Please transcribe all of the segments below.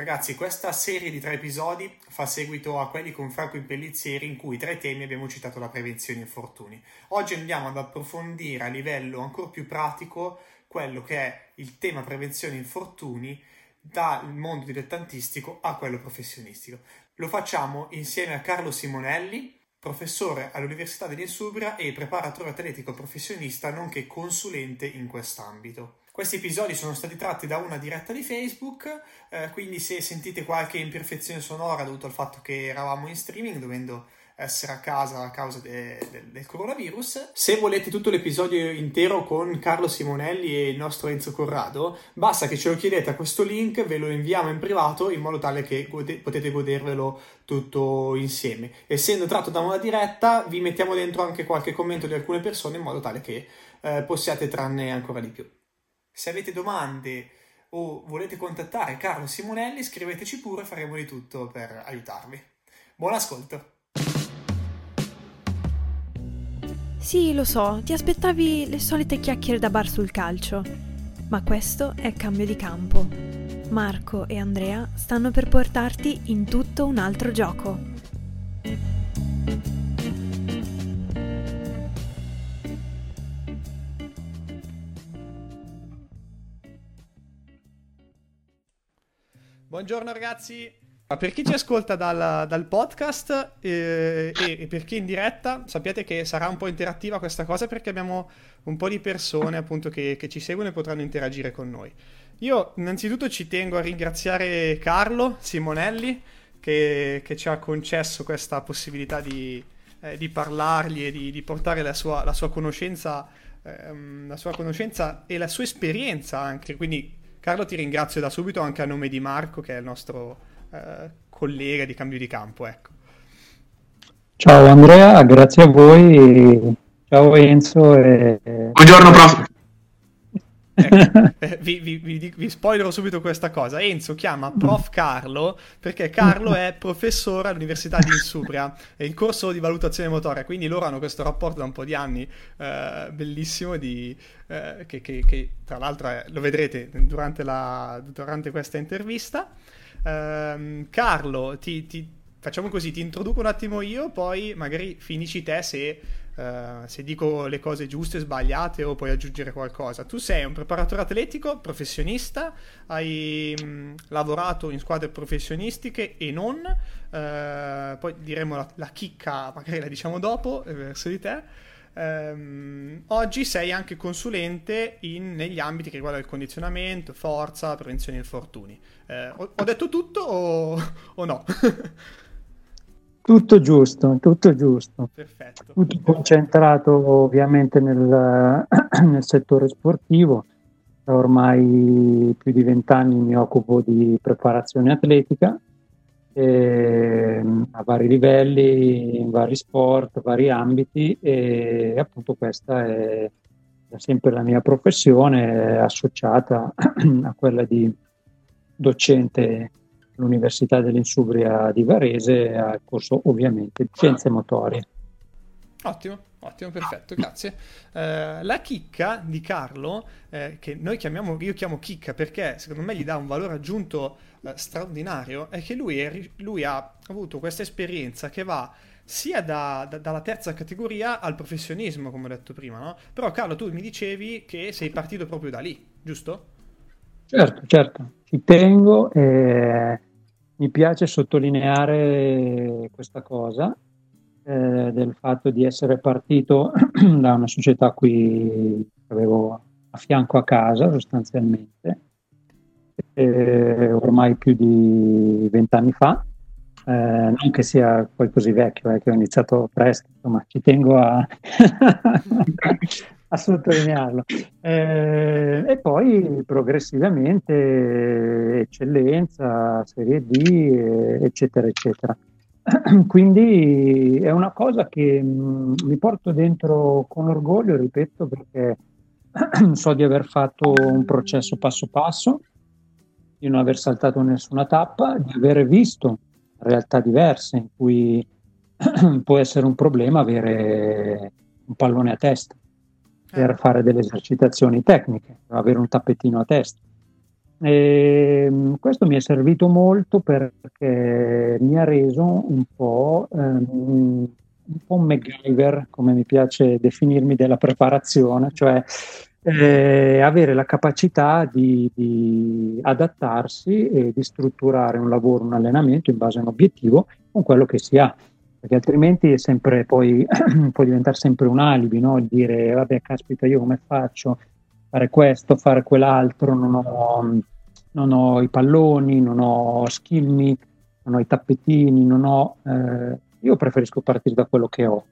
Ragazzi, questa serie di tre episodi fa seguito a quelli con Franco Impellizieri in cui tra i temi abbiamo citato la prevenzione infortuni. Oggi andiamo ad approfondire a livello ancora più pratico quello che è il tema prevenzione infortuni dal mondo dilettantistico a quello professionistico. Lo facciamo insieme a Carlo Simonelli, professore all'Università dell'Insubria e preparatore atletico professionista nonché consulente in quest'ambito. Questi episodi sono stati tratti da una diretta di Facebook, eh, quindi se sentite qualche imperfezione sonora dovuto al fatto che eravamo in streaming, dovendo essere a casa a causa de, de, del coronavirus. Se volete tutto l'episodio intero con Carlo Simonelli e il nostro Enzo Corrado, basta che ce lo chiedete a questo link, ve lo inviamo in privato in modo tale che gode- potete godervelo tutto insieme. Essendo tratto da una diretta, vi mettiamo dentro anche qualche commento di alcune persone in modo tale che eh, possiate trarne ancora di più. Se avete domande o volete contattare Carlo Simonelli, scriveteci pure, faremo di tutto per aiutarvi. Buon ascolto! Sì, lo so, ti aspettavi le solite chiacchiere da bar sul calcio. Ma questo è cambio di campo. Marco e Andrea stanno per portarti in tutto un altro gioco. Buongiorno ragazzi, per chi ci ascolta dal, dal podcast eh, e, per chi in diretta, sappiate che sarà un po' interattiva questa cosa perché abbiamo un po' di persone appunto che, che ci seguono e potranno interagire con noi. Io innanzitutto ci tengo a ringraziare Carlo Simonelli che, che ci ha concesso questa possibilità di, eh, di parlargli e di, di portare la sua, la sua conoscenza, ehm, la sua conoscenza e la sua esperienza anche. Quindi Carlo ti ringrazio da subito anche a nome di Marco che è il nostro eh, collega di cambio di campo. Ecco. Ciao Andrea, grazie a voi. Ciao Enzo. E... Buongiorno prof. Ecco, vi, vi, vi, vi, spoilerò subito questa cosa. Enzo chiama Prof Carlo perché Carlo è professore all'Università di Insubria e il corso di valutazione motoria. Quindi loro hanno questo rapporto da un po' di anni eh, bellissimo di, eh, che, che, che, tra l'altro lo vedrete durante, la, durante questa intervista. Um, Carlo, ti, ti, facciamo così, ti introduco un attimo io, poi magari finisci te se, uh, se dico le cose giuste, sbagliate o puoi aggiungere qualcosa. Tu sei un preparatore atletico, professionista, hai mh, lavorato in squadre professionistiche e non, uh, poi diremo la, la, chicca, magari la diciamo dopo, eh, verso di te. Um, oggi sei anche consulente in, negli ambiti che riguardano il condizionamento, forza, prevenzione infortuni. Eh, ho, ho, detto tutto o, o no? tutto giusto, tutto giusto. Perfetto. Tutto concentrato ovviamente nel, nel settore sportivo. Da ormai più di vent'anni mi occupo di preparazione atletica eh, a vari livelli, in vari sport, vari ambiti e appunto questa è, è sempre la mia professione associata a quella di docente all'Università dell'Insubria di Varese al corso ovviamente di scienze motorie. Ottimo, ottimo, perfetto, grazie. Uh, la chicca di Carlo, eh, che noi chiamiamo, io chiamo chicca perché secondo me gli dà un valore aggiunto uh, straordinario, è che lui, è, lui, ha avuto questa esperienza che va sia da, da, dalla terza categoria al professionismo, come ho detto prima, no? Però Carlo, tu mi dicevi che sei partito proprio da lì, giusto? Certo, certo, ci tengo e mi piace sottolineare questa cosa eh, del fatto di essere partito da una società a cui avevo a fianco a casa sostanzialmente, eh, ormai più di vent'anni fa, eh, non che sia poi così vecchio, eh, che ho iniziato presto, insomma ci tengo a, a sottolinearlo. Eh, e poi progressivamente eccellenza, serie D, eh, eccetera, eccetera. Quindi è una cosa che mh, mi porto dentro con orgoglio, ripeto, perché so di aver fatto un processo passo passo, di non aver saltato nessuna tappa, di aver visto realtà diverse in cui può essere un problema avere un pallone a testa per eh. fare delle esercitazioni tecniche, avere un tappetino a testa. E ehm, questo mi è servito molto perché mi ha reso un po', ehm, un po' un MacGyver, come mi piace definirmi, della preparazione, cioè eh, avere la capacità di, di, adattarsi e di strutturare un lavoro, un allenamento in base a un obiettivo con quello che si ha, perché altrimenti sempre poi può diventare sempre un alibi, no? Dire vabbè, caspita, io come faccio? Fare questo, fare quell'altro, non ho, non ho i palloni, non ho schimmi, non ho i tappetini, non ho. Eh, io preferisco partire da quello che ho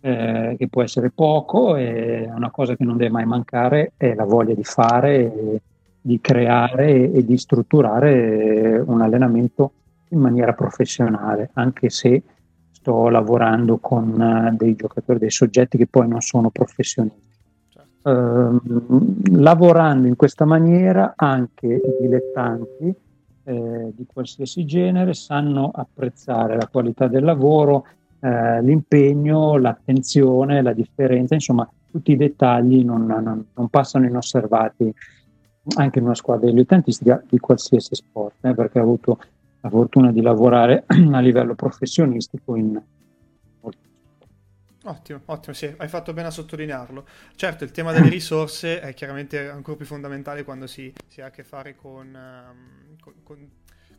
eh, che può essere poco e una cosa che non deve mai mancare è la voglia di fare, di creare e di strutturare un allenamento in maniera professionale, anche se sto lavorando con eh, dei giocatori, dei soggetti che poi non sono professionisti. Uh, lavorando in questa maniera anche i dilettanti eh, di qualsiasi genere sanno apprezzare la qualità del lavoro eh, l'impegno, l'attenzione, la differenza, insomma tutti i dettagli non, non, non, passano inosservati anche in una squadra dilettantistica di qualsiasi sport, eh, perché ho avuto la fortuna di lavorare a livello professionistico in Ottimo, ottimo, sì, hai fatto bene a sottolinearlo. Certo, il tema delle risorse è chiaramente ancora più fondamentale quando si, si ha a che fare con, um, con, con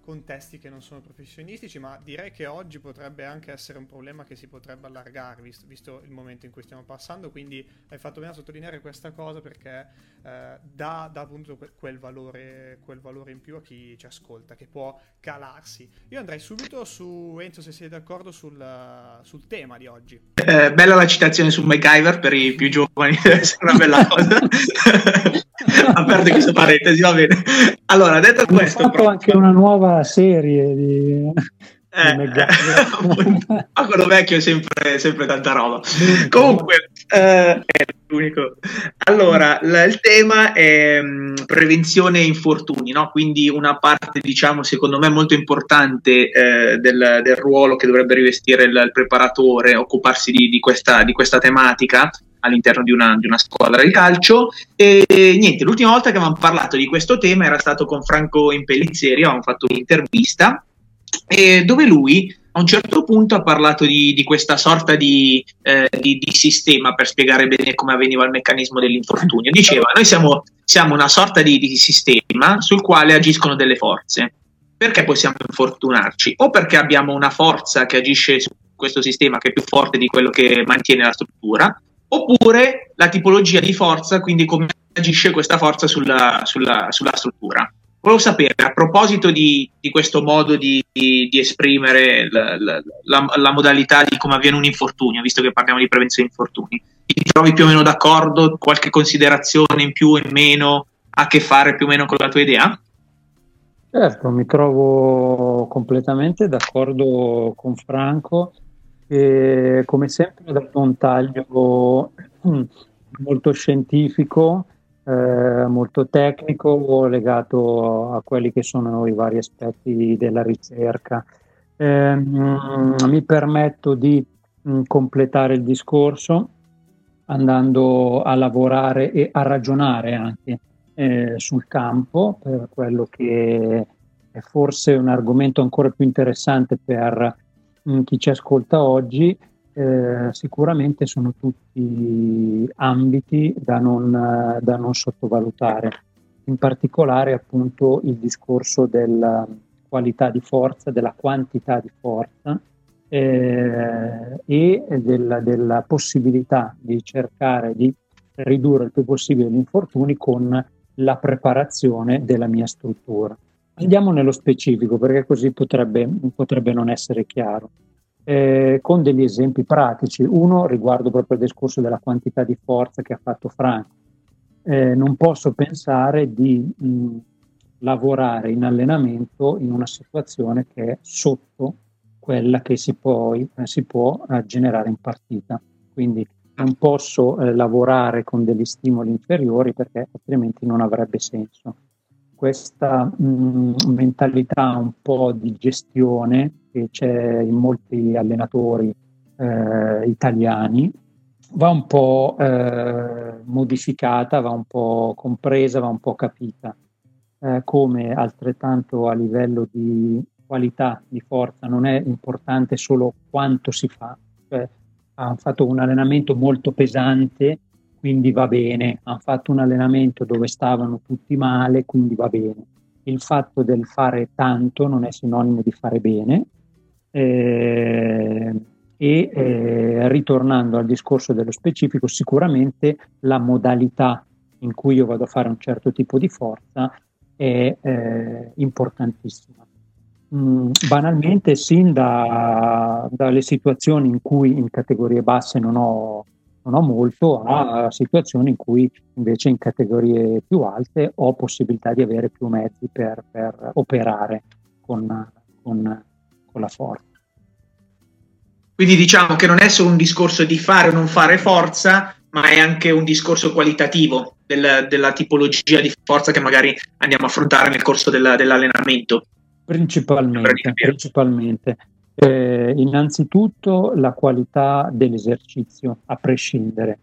contesti che non sono professionistici, ma direi che oggi potrebbe anche essere un problema che si potrebbe allargare, visto, visto il momento in cui stiamo passando, quindi hai fatto bene a sottolineare questa cosa perché eh, dà, dà, appunto quel valore, quel valore in più a chi ci ascolta, che può calarsi. Io andrei subito su, Enzo, se sei d'accordo, sul, sul tema di oggi. Eh, bella la citazione su MacGyver per i più giovani, deve essere una bella cosa. Aperto questa parentesi, va bene. Allora, detto Ho questo... Ho fatto però... anche una nuova serie di... Eh, ma quello vecchio è sempre, sempre tanta roba. Comunque, eh, è l'unico. Allora, l- il tema è mh, mm, prevenzione infortuni, no? quindi una parte, diciamo, secondo me molto importante eh, del, del, ruolo che dovrebbe rivestire il, il preparatore, occuparsi di, di, questa, di questa tematica all'interno di una, di una, squadra di calcio. E niente, l'ultima volta che avevamo parlato di questo tema era stato con Franco Impellizzeri, avevamo fatto un'intervista dove lui a un certo punto ha parlato di, di questa sorta di, eh, di, di, sistema per spiegare bene come avveniva il meccanismo dell'infortunio. Diceva: Noi siamo, siamo una sorta di, sistema sul quale agiscono delle forze. Perché possiamo infortunarci? O perché abbiamo una forza che agisce su questo sistema che è più forte di quello che mantiene la struttura, oppure la tipologia di forza, quindi come agisce questa forza sulla, sulla, sulla struttura. Volevo sapere, a proposito di, di questo modo di, di, di esprimere la, la, la, la, modalità di come avviene un infortunio, visto che parliamo di prevenzione di infortuni, ti trovi più o meno d'accordo? Qualche considerazione in più o in meno ha a che fare più o meno con la tua idea? Certo, mi trovo completamente d'accordo con Franco e come sempre dal un taglio molto scientifico, eh, molto tecnico, legato a quelli che sono i vari aspetti della ricerca. Eh, mi permetto di mm, completare il discorso andando a lavorare e a ragionare anche eh, sul campo per quello che è forse un argomento ancora più interessante per chi ci ascolta oggi, eh, sicuramente sono tutti ambiti da non, da non, sottovalutare. In particolare appunto il discorso della qualità di forza, della quantità di forza eh, e della, della possibilità di cercare di ridurre il più possibile gli infortuni con la preparazione della mia struttura. Andiamo nello specifico perché così potrebbe, potrebbe non essere chiaro. Eh, con degli esempi pratici. Uno riguardo proprio il discorso della quantità di forza che ha fatto Franco. Eh, non posso pensare di mh, lavorare in allenamento in una situazione che è sotto quella che si, poi, eh, si può eh, generare in partita. Quindi non posso eh, lavorare con degli stimoli inferiori perché altrimenti non avrebbe senso questa mh, mm, mentalità un po' di gestione che c'è in molti allenatori eh, italiani va un po' eh, modificata, va un po' compresa, va un po' capita. eh, come altrettanto a livello di qualità di forza non è importante solo quanto si fa, cioè hanno fatto un allenamento molto pesante, quindi va bene, hanno fatto un allenamento dove stavano tutti male, quindi va bene. Il fatto del fare tanto non è sinonimo di fare bene. Eh, e eh, ritornando al discorso dello specifico, sicuramente la modalità in cui io vado a fare un certo tipo di forza è eh, importantissima. Mm, banalmente, sin da, dalle situazioni in cui in categorie basse non ho, non ho molto, a situazioni in cui invece in categorie più alte ho possibilità di avere più mezzi per, per operare con, con, con la forza. Quindi diciamo che non è solo un discorso di fare o non fare forza, ma è anche un discorso qualitativo del, della tipologia di forza che magari andiamo a affrontare nel corso del, dell'allenamento. Principalmente, principalmente. Eh, innanzitutto la qualità dell'esercizio, a prescindere.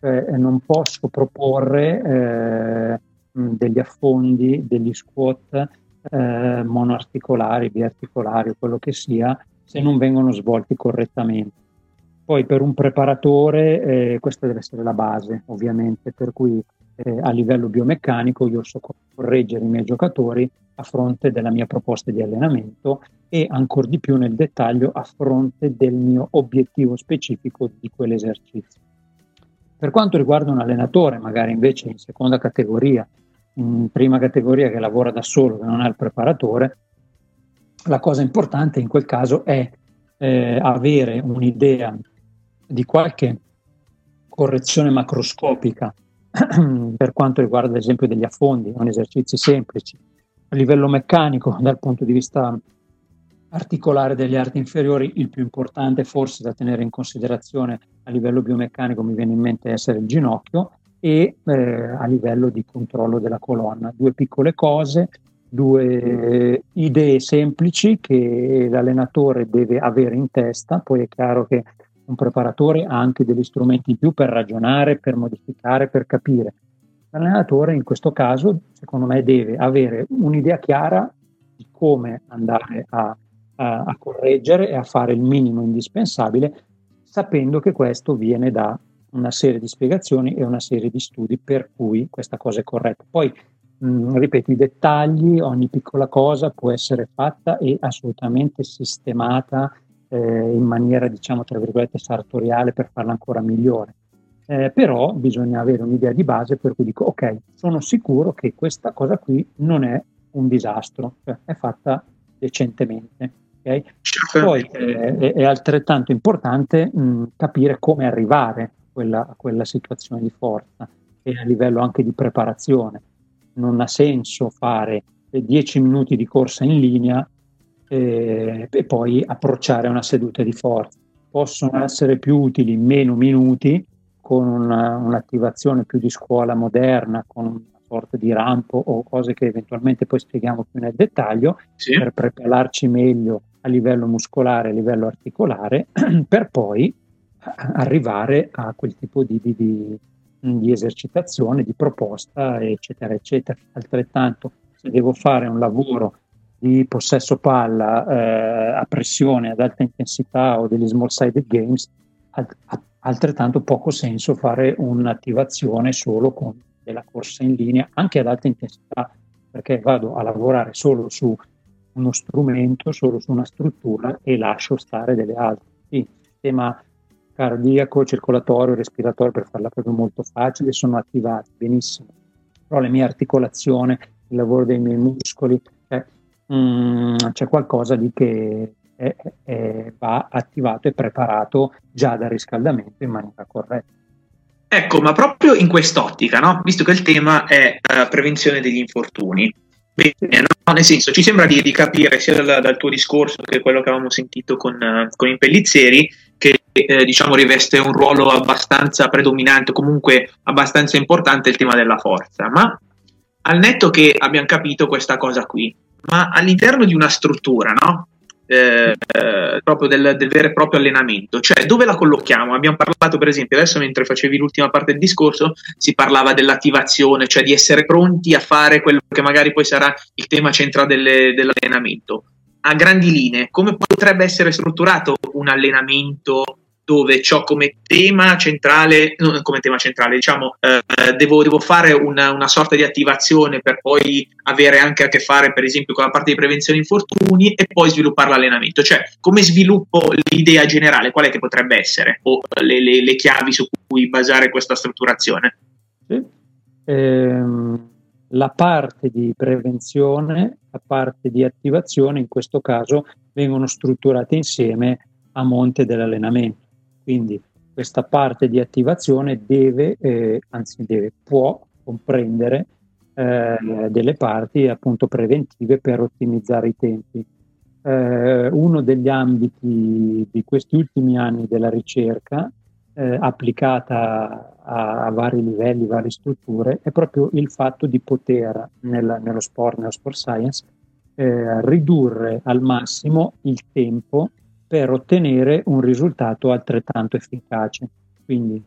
Eh, non posso proporre eh, degli affondi, degli squat eh, monoarticolari, biarticolari o quello che sia, se non vengono svolti correttamente. Poi per un preparatore eh, questa deve essere la base, ovviamente, per cui eh, a livello biomeccanico io so correggere i miei giocatori a fronte della mia proposta di allenamento e ancora di più nel dettaglio a fronte del mio obiettivo specifico di quell'esercizio. Per quanto riguarda un allenatore, magari invece in seconda categoria, in prima categoria che lavora da solo, che non ha il preparatore, la cosa importante in quel caso è eh, avere un'idea di qualche correzione macroscopica per quanto riguarda ad esempio degli affondi, o esercizi semplici. A livello meccanico, dal punto di vista articolare degli arti inferiori, il più importante forse da tenere in considerazione a livello biomeccanico mi viene in mente essere il ginocchio e eh, a livello di controllo della colonna. Due piccole cose, due idee semplici che l'allenatore deve avere in testa, poi è chiaro che un preparatore ha anche degli strumenti in più per ragionare, per modificare, per capire. L'allenatore in questo caso, secondo me, deve avere un'idea chiara di come andare a, a, correggere e a fare il minimo indispensabile, sapendo che questo viene da una serie di spiegazioni e una serie di studi per cui questa cosa è corretta. Poi mh, mm, ripeto, i dettagli, ogni piccola cosa può essere fatta e assolutamente sistemata eh, in maniera, diciamo, tra virgolette, sartoriale per farla ancora migliore. Eh, però bisogna avere un'idea di base per cui dico, ok, sono sicuro che questa cosa qui non è un disastro, cioè è fatta decentemente. Okay? Certo. Poi eh, è, è, altrettanto importante mh, capire come arrivare a quella, a quella situazione di forza e a livello anche di preparazione non ha senso fare 10 minuti di corsa in linea eh, e poi approcciare una seduta di forza. Possono essere più utili meno minuti con una, un'attivazione più di scuola moderna, con una sorta di rampo o cose che eventualmente poi spieghiamo più nel dettaglio sì. per prepararci meglio a livello muscolare, a livello articolare, per poi arrivare a quel tipo di, di, di di esercitazione, di proposta, eccetera, eccetera. Altrettanto, se devo fare un lavoro di possesso palla eh, a pressione ad alta intensità o degli small sided games, alt- altrettanto poco senso fare un'attivazione solo con della corsa in linea, anche ad alta intensità, perché vado a lavorare solo su uno strumento, solo su una struttura e lascio stare delle altre. Sì, sistema cardiaco, circolatorio, respiratorio, per farla proprio molto facile, sono attivati benissimo. Però le mie articolazioni, il lavoro dei miei muscoli, eh, mm, c'è qualcosa di che è, è, va attivato e preparato già dal riscaldamento in maniera corretta. Ecco, ma proprio in quest'ottica, no? visto che il tema è uh, prevenzione degli infortuni, Bene, no? nel senso, ci sembra di, di capire sia dal, dal, tuo discorso che quello che avevamo sentito con, con i Pellizzeri che eh, diciamo riveste un ruolo abbastanza predominante, comunque abbastanza importante il tema della forza. Ma al netto che abbiamo capito questa cosa qui, ma all'interno di una struttura, no? Eh, proprio del, del, vero e proprio allenamento, cioè dove la collochiamo? Abbiamo parlato per esempio adesso mentre facevi l'ultima parte del discorso si parlava dell'attivazione, cioè di essere pronti a fare quello che magari poi sarà il tema centrale delle, dell'allenamento. A grandi linee, come potrebbe essere strutturato un allenamento dove ho come tema centrale, non come tema centrale, diciamo, eh, devo, devo, fare una, una, sorta di attivazione per poi avere anche a che fare, per esempio, con la parte di prevenzione infortuni e poi sviluppare l'allenamento. Cioè, come sviluppo l'idea generale, qual è che potrebbe essere? O le, le, le chiavi su cui basare questa strutturazione? Sì. Ehm, la parte di prevenzione, la parte di attivazione, in questo caso, vengono strutturate insieme a monte dell'allenamento quindi questa parte di attivazione deve, eh, anzi deve, può comprendere eh, delle parti appunto preventive per ottimizzare i tempi. Eh, uno degli ambiti di questi ultimi anni della ricerca eh, applicata a, a, vari livelli, varie strutture, è proprio il fatto di poter nel, nello sport, nello sport science, eh, ridurre al massimo il tempo per ottenere un risultato altrettanto efficace. Quindi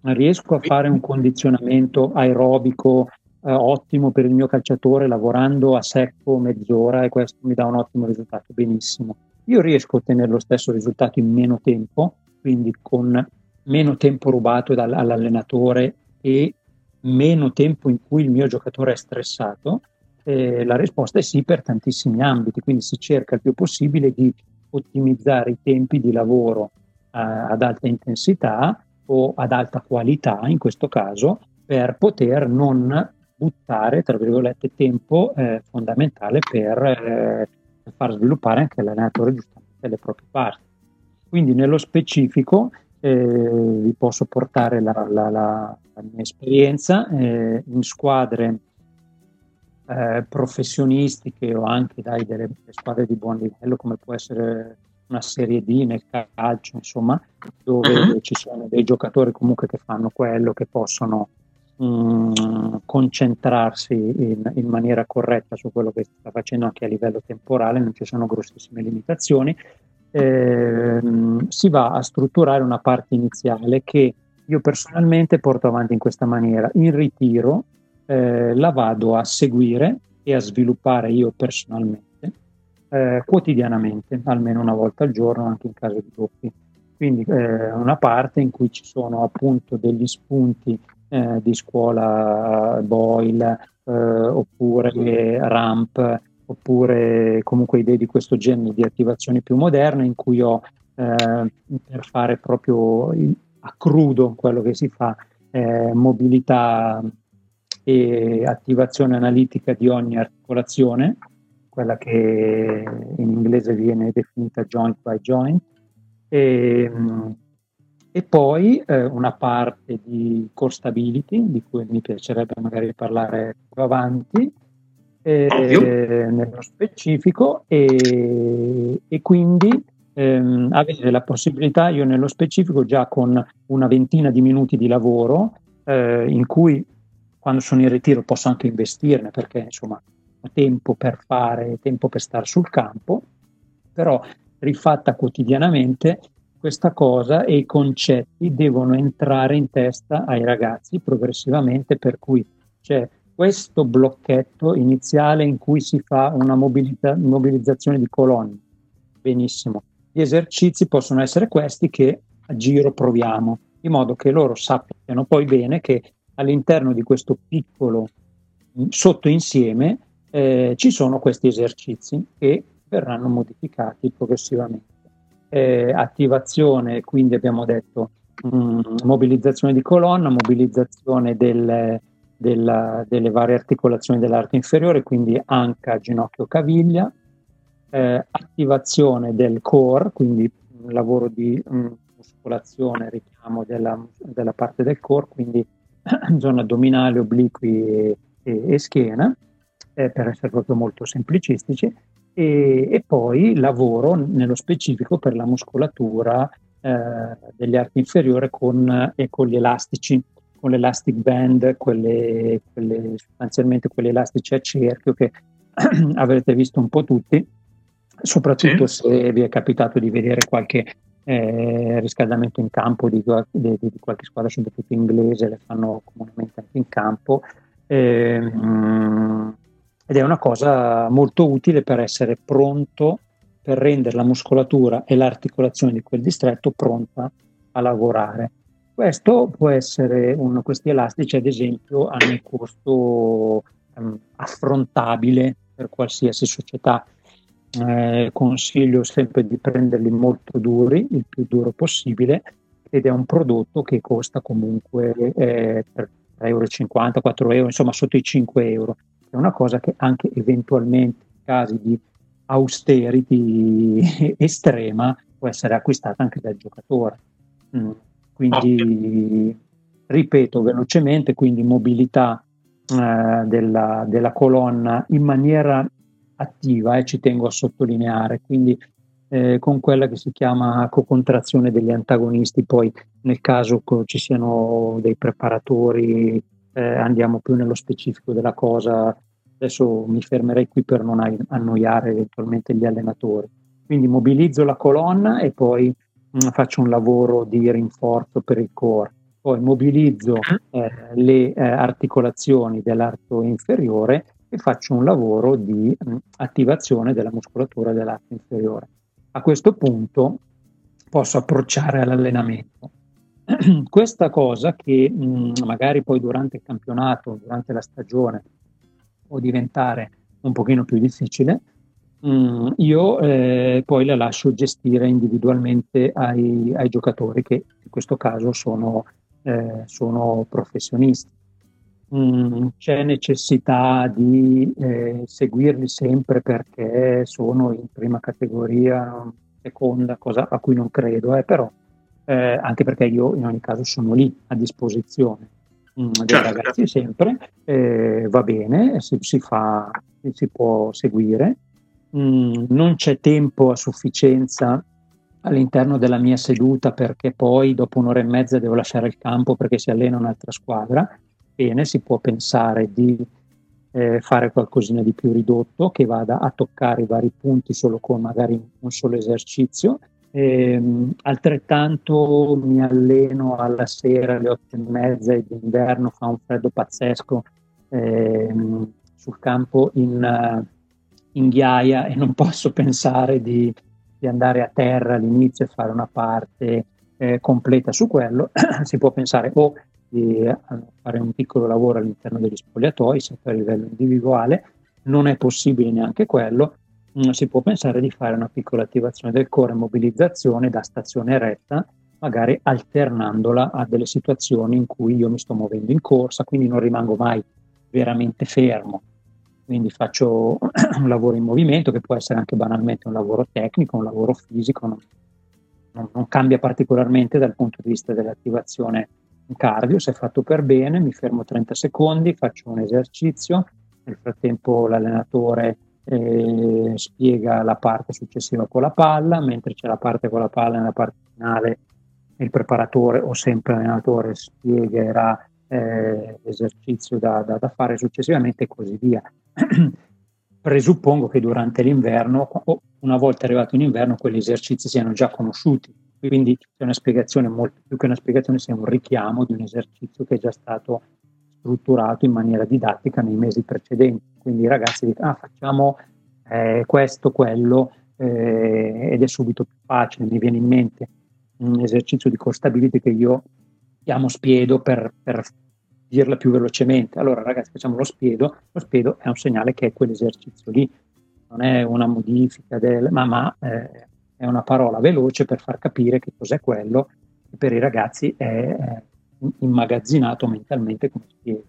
riesco a fare un condizionamento aerobico eh, ottimo per il mio calciatore lavorando a secco mezz'ora e questo mi dà un ottimo risultato, benissimo. Io riesco a ottenere lo stesso risultato in meno tempo, quindi con meno tempo rubato all'allenatore e meno tempo in cui il mio giocatore è stressato? Eh, la risposta è sì per tantissimi ambiti, quindi si cerca il più possibile di ottimizzare i tempi di lavoro eh, ad alta intensità o ad alta qualità in questo caso per poter non buttare tra virgolette tempo eh, fondamentale per eh, far sviluppare anche l'allenatore giustamente le proprie parti. Quindi nello specifico eh, vi posso portare la, la, la, la mia esperienza eh, in squadre eh, professionistiche o anche dai, delle squadre di buon livello come può essere una serie D nel calcio, insomma, dove uh-huh. ci sono dei giocatori comunque che fanno quello, che possono mh, mm, concentrarsi in, in, maniera corretta su quello che sta facendo anche a livello temporale, non ci sono grossissime limitazioni. Eh, si va a strutturare una parte iniziale che io personalmente porto avanti in questa maniera. In ritiro eh, la vado a seguire e a sviluppare io personalmente eh, quotidianamente, almeno una volta al giorno, anche in caso di doppi. Quindi eh, una parte in cui ci sono appunto degli spunti eh, di scuola Boyle eh, oppure ramp oppure comunque idee di questo genere di attivazioni più moderne in cui ho eh, per fare proprio a crudo quello che si fa mobilità e attivazione analitica di ogni articolazione, quella che in inglese viene definita joint by joint, e, e poi eh, una parte di core stability, di cui mi piacerebbe magari parlare più avanti, eh, nello specifico, e, e quindi ehm, avere la possibilità, io nello specifico già con una ventina di minuti di lavoro, eh, in cui quando sono in ritiro posso anche investirne perché insomma ho tempo per fare, tempo per stare sul campo, però rifatta quotidianamente questa cosa e i concetti devono entrare in testa ai ragazzi progressivamente, per cui c'è questo blocchetto iniziale in cui si fa una mobilita- mobilizzazione di colonne. Benissimo. Gli esercizi possono essere questi che a giro proviamo, in modo che loro sappiano poi bene che all'interno di questo piccolo mm, sottoinsieme eh, ci sono questi esercizi che verranno modificati progressivamente. Eh, attivazione, quindi abbiamo detto mh, mm, mobilizzazione di colonna, mobilizzazione del, della, delle varie articolazioni dell'arte inferiore, quindi anca, ginocchio, caviglia, eh, attivazione del core, quindi un lavoro di mh, mm, muscolazione, richiamo della, della parte del core, quindi zona addominale, obliqui e, e, e schiena, eh, per essere proprio molto semplicistici, e, e, poi lavoro nello specifico per la muscolatura eh, degli arti inferiori con, eh, con, gli elastici, con l'elastic band, quelle, quelle, sostanzialmente quegli elastici a cerchio che avrete visto un po' tutti, soprattutto sì. se vi è capitato di vedere qualche eh, riscaldamento in campo di, di, di, qualche squadra, soprattutto inglese, le fanno comunemente anche in campo. Eh, ed è una cosa molto utile per essere pronto, per rendere la muscolatura e l'articolazione di quel distretto pronta a lavorare. Questo può essere uno, questi elastici, ad esempio, hanno un costo um, affrontabile per qualsiasi società. Eh, consiglio sempre di prenderli molto duri, il più duro possibile, ed è un prodotto che costa comunque eh, 3,50 euro, 4 euro, insomma sotto i 5 euro. È una cosa che anche eventualmente in casi di austerity estrema può essere acquistata anche dal giocatore. Mm. Quindi, ripeto velocemente, quindi mobilità eh, della, della, colonna in maniera attiva, e eh, ci tengo a sottolineare, quindi eh, con quella che si chiama co-contrazione degli antagonisti, poi nel caso ci siano dei preparatori, eh, andiamo più nello specifico della cosa, adesso mi fermerei qui per non annoiare eventualmente gli allenatori. Quindi mobilizzo la colonna e poi mh, mm, faccio un lavoro di rinforzo per il core. Poi mobilizzo eh, le eh, articolazioni dell'arto inferiore e faccio un lavoro di mh, attivazione della muscolatura dell'arto inferiore. A questo punto posso approcciare all'allenamento. Questa cosa che mh, magari poi durante il campionato, durante la stagione, può diventare un pochino più difficile, mh, io eh, poi la lascio gestire individualmente ai, ai giocatori che in questo caso sono eh, sono professionisti. Mm, c'è necessità di eh, seguirli sempre perché sono in prima categoria, seconda, cosa a cui non credo, eh, però eh, anche perché io in ogni caso sono lì a disposizione mm, dei certo. ragazzi sempre, eh, va bene, si, si, fa, si può seguire, mm, non c'è tempo a sufficienza all'interno della mia seduta perché poi dopo un'ora e mezza devo lasciare il campo perché si allena un'altra squadra, bene, si può pensare di eh, fare qualcosina di più ridotto che vada a toccare i vari punti solo con magari un solo esercizio. E, ehm, altrettanto mi alleno alla sera alle otto e mezza e d'inverno fa un freddo pazzesco eh, sul campo in, in ghiaia e non posso pensare di di andare a terra all'inizio e fare una parte eh, completa su quello, si può pensare o di eh, fare un piccolo lavoro all'interno degli spogliatoi, sempre a livello individuale, non è possibile neanche quello, mm, si può pensare di fare una piccola attivazione del core mobilizzazione da stazione eretta, magari alternandola a delle situazioni in cui io mi sto muovendo in corsa, quindi non rimango mai veramente fermo, quindi faccio un lavoro in movimento che può essere anche banalmente un lavoro tecnico, un lavoro fisico, non, non, cambia particolarmente dal punto di vista dell'attivazione cardio, se fatto per bene mi fermo 30 secondi, faccio un esercizio, nel frattempo l'allenatore eh, spiega la parte successiva con la palla, mentre c'è la parte con la palla nella parte finale il preparatore o sempre l'allenatore spiegherà eh, l'esercizio da, da, da, fare successivamente e così via. Presuppongo che durante l'inverno, o una volta arrivato in inverno, quegli esercizi siano già conosciuti. Quindi c'è una spiegazione, molto più che una spiegazione, sia un richiamo di un esercizio che è già stato strutturato in maniera didattica nei mesi precedenti. Quindi i ragazzi dicono, ah, facciamo eh, questo, quello, eh, ed è subito più facile. Mi viene in mente un esercizio di core stability che io chiamo spiedo per, per dirla più velocemente. Allora ragazzi facciamo lo spiedo, lo spiedo è un segnale che è quell'esercizio lì, non è una modifica del, ma, ma eh, è una parola veloce per far capire che cos'è quello e per i ragazzi è, è immagazzinato mentalmente come spiedo.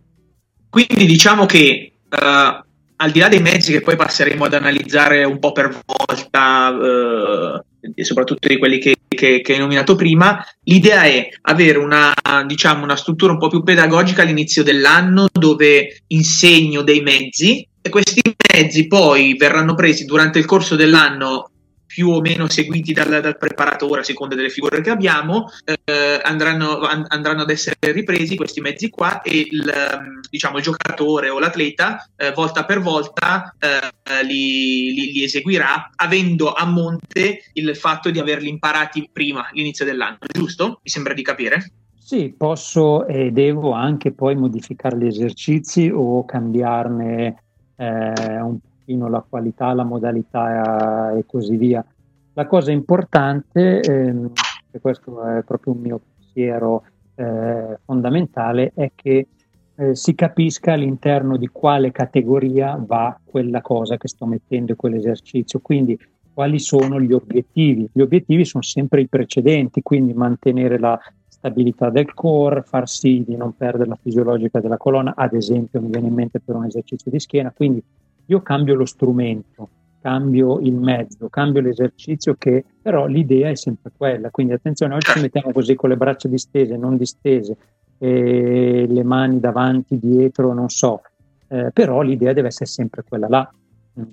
Quindi diciamo che uh, al di là dei mezzi che poi passeremo ad analizzare un po' per volta, uh, soprattutto di quelli che, che, che, hai nominato prima, l'idea è avere una, diciamo, una struttura un po' più pedagogica all'inizio dell'anno dove insegno dei mezzi e questi mezzi poi verranno presi durante il corso dell'anno più o meno seguiti dal, dal preparatore a seconda delle figure che abbiamo, eh, andranno, an, andranno, ad essere ripresi questi mezzi qua e il, ehm, diciamo, il giocatore o l'atleta eh, volta per volta eh, li, li, li, eseguirà avendo a monte il fatto di averli imparati prima l'inizio dell'anno, giusto? Mi sembra di capire. Sì, posso e devo anche poi modificare gli esercizi o cambiarne eh, un pochino la qualità, la modalità e così via. La cosa importante, ehm, e questo è proprio un mio pensiero eh, fondamentale, è che eh, si capisca all'interno di quale categoria va quella cosa che sto mettendo e quell'esercizio. Quindi quali sono gli obiettivi? Gli obiettivi sono sempre i precedenti, quindi mantenere la stabilità del core, far sì di non perdere la fisiologica della colonna, ad esempio mi viene in mente per un esercizio di schiena, quindi io cambio lo strumento, cambio il mezzo, cambio l'esercizio che però l'idea è sempre quella, quindi attenzione, oggi ci mettiamo così con le braccia distese, non distese, le mani davanti, dietro, non so, eh, però l'idea deve essere sempre quella là.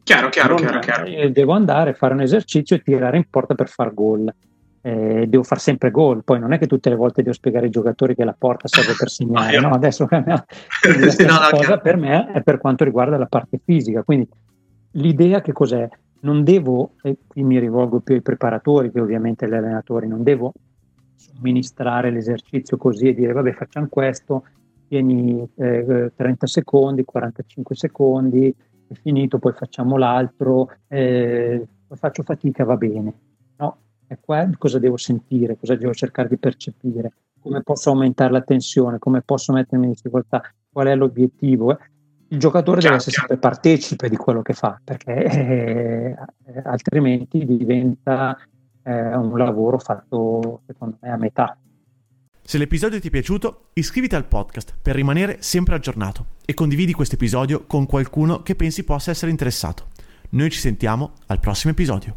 Chiaro, chiaro, chiaro, chiaro. Devo andare a fare un esercizio e tirare in porta per far gol eh, devo fare sempre gol, poi non è che tutte le volte devo spiegare ai giocatori che la porta serve per segnare, no? adesso la stessa no, cosa per me è per quanto riguarda la parte fisica, quindi l'idea che cos'è? Non devo, e qui mi rivolgo più ai preparatori che ovviamente agli allenatori, non devo somministrare l'esercizio così e dire vabbè facciamo questo, tieni eh, 30 secondi, 45 secondi, è finito, poi facciamo l'altro, eh, faccio fatica, va bene è qua cosa devo sentire, cosa devo cercare di percepire, come posso aumentare la tensione, come posso mettermi in difficoltà, qual è l'obiettivo. Il giocatore chiaro, deve essere chiaro. sempre partecipe di quello che fa, perché eh, altrimenti diventa eh, un lavoro fatto, secondo me, a metà. Se l'episodio ti è piaciuto, iscriviti al podcast per rimanere sempre aggiornato e condividi questo episodio con qualcuno che pensi possa essere interessato. Noi ci sentiamo al prossimo episodio.